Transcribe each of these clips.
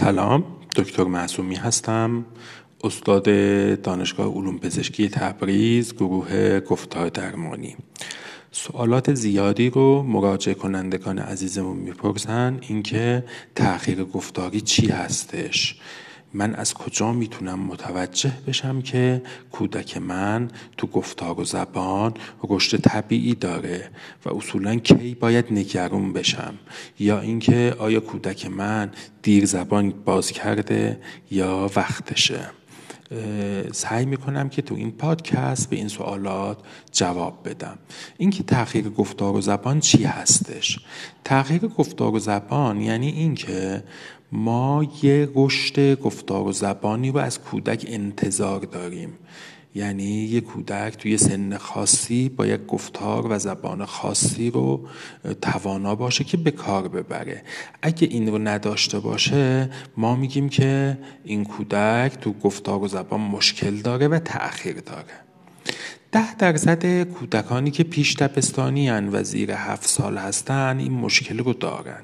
سلام دکتر معصومی هستم استاد دانشگاه علوم پزشکی تبریز گروه گفتار درمانی. سوالات زیادی رو مراجع کنندگان عزیزمون می‌پرسن اینکه تأخیر گفتاری چی هستش؟ من از کجا می‌تونم متوجه بشم که کودک من تو گفتار و زبان رشد طبیعی داره و اصولا کی باید نگرون بشم؟ یا اینکه آیا کودک من دیر زبان باز کرده یا وقتشه؟ سعی می‌کنم که تو این پادکست به این سوالات جواب بدم. اینکه تغییر گفتار و زبان چی هستش؟ تغییر گفتار و زبان یعنی اینکه ما یه رشد گفتار و زبانی رو از کودک انتظار داریم. یعنی یه کودک توی سن خاصی باید گفتار و زبان خاصی رو توانا باشه که به کار ببره. اگه این رو نداشته باشه ما میگیم که این کودک تو گفتار و زبان مشکل داره و تأخیر داره. ده درصد کودکانی که پیش دبستانی و زیر هفت سال هستن این مشکل رو دارن.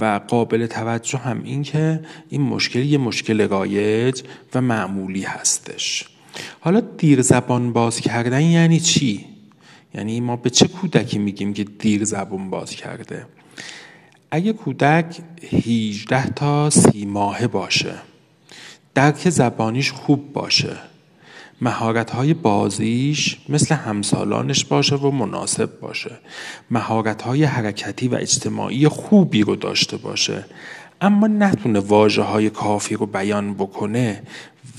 و قابل توجه هم این که این مشکل یه مشکل رایج و معمولی هستش. حالا دیر زبان باز کردن یعنی چی؟ یعنی ما به چه کودکی میگیم که دیر زبان باز کرده؟ اگه کودک 18 تا سی ماهه باشه درک زبانیش خوب باشه مهارت های بازیش مثل همسالانش باشه و مناسب باشه مهارت های حرکتی و اجتماعی خوبی رو داشته باشه اما نتونه واجه های کافی رو بیان بکنه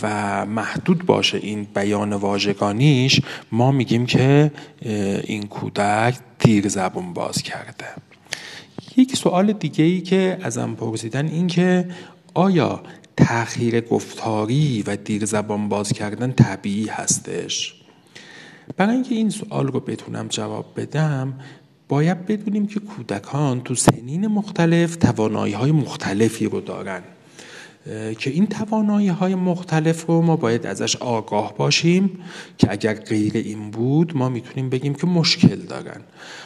و محدود باشه این بیان واژگانیش ما میگیم که این کودک دیر زبون باز کرده. یک سوال دیگه ای که ازم پرسیدن این که آیا تأخیر گفتاری و دیر زبان باز کردن طبیعی هستش؟ برای اینکه این سوال رو بتونم جواب بدم باید بدونیم که کودکان تو سنین مختلف توانایی های مختلفی رو دارن. که این توانایی های مختلف رو ما باید ازش آگاه باشیم که اگر غیر این بود ما می‌تونیم بگیم که مشکل دارن.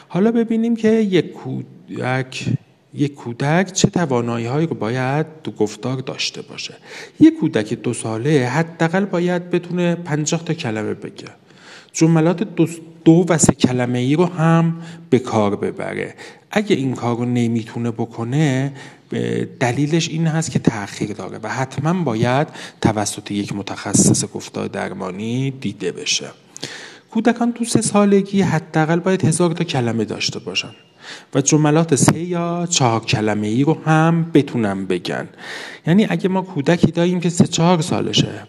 حالا ببینیم که یک کودک یک کودک چه توانایی هایی رو باید تو گفتار داشته باشه. یک کودک دو ساله حداقل باید بتونه پنجاه تا کلمه بگه. جملات دو, دو و سه کلمه ای رو هم به کار ببره. اگه این کار رو نمی‌تونه بکنه دلیلش این هست که تأخیر داره و حتما باید توسط یک متخصص گفتار درمانی دیده بشه. کودکان تو سه سالگی حداقل باید هزار تا کلمه داشته باشن و جملات سه یا چهار کلمه ای رو هم بتونن بگن. یعنی اگه ما کودکی داریم که سه چهار سالشه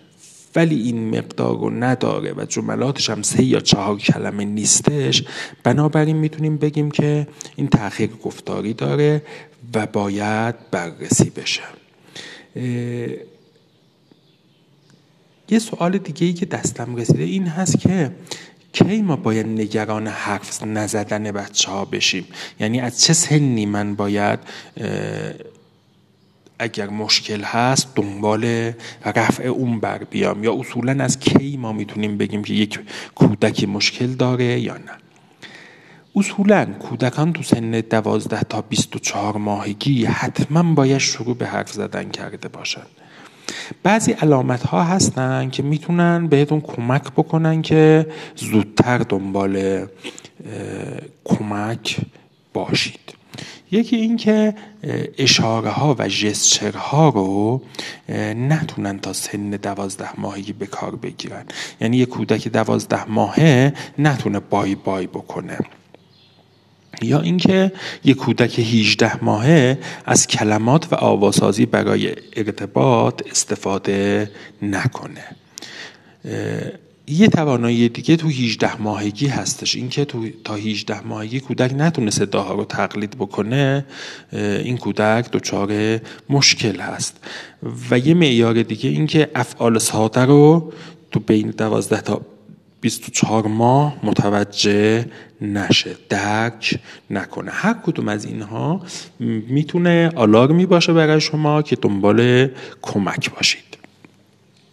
ولی این مقدار رو نداره و جملاتش هم سه یا چهار کلمه نیستش. بنابراین می‌تونیم بگیم که این تأخیر گفتاری داره و باید بررسی بشه. یه سوال دیگه ای که دستم رسیده این هست که کی ما باید نگران حرف نزدن بچه ها بشیم؟ یعنی از چه سنی من باید اگر مشکل هست دنبال رفع اون بر بیام یا اصولا از کی ما می‌تونیم بگیم که یک کودکی مشکل داره یا نه. اصولا کودکان تو سن دوازده تا 24 ماهگی حتما باید شروع به حرف زدن کرده باشند بعضی علامت ها هستن که می‌تونن بهتون کمک بکنن که زودتر دنبال کمک باشید. یکی این که اشاره ها و جسچر ها رو نتونن تا سن دوازده ماهگی به کار بگیرن. یعنی یه کودک دوازده ماهه نتونه بای بای بکنه. یا اینکه یک کودک 18 ماهه از کلمات و آواسازی برای ارتباط استفاده نکنه. یه توانایی دیگه تو 18 ماهگی هستش. اینکه تو تا 18 ماهگی کودک نتونه صداها رو تقلید بکنه این کودک دچار مشکل هست. و یه معیار دیگه اینکه افعال ساده رو تو بین 12 تا 24 ماه متوجه نشه درک نکنه. هر کدوم از اینها می‌تونه آلارمی باشه برای شما که دنبال کمک باشید.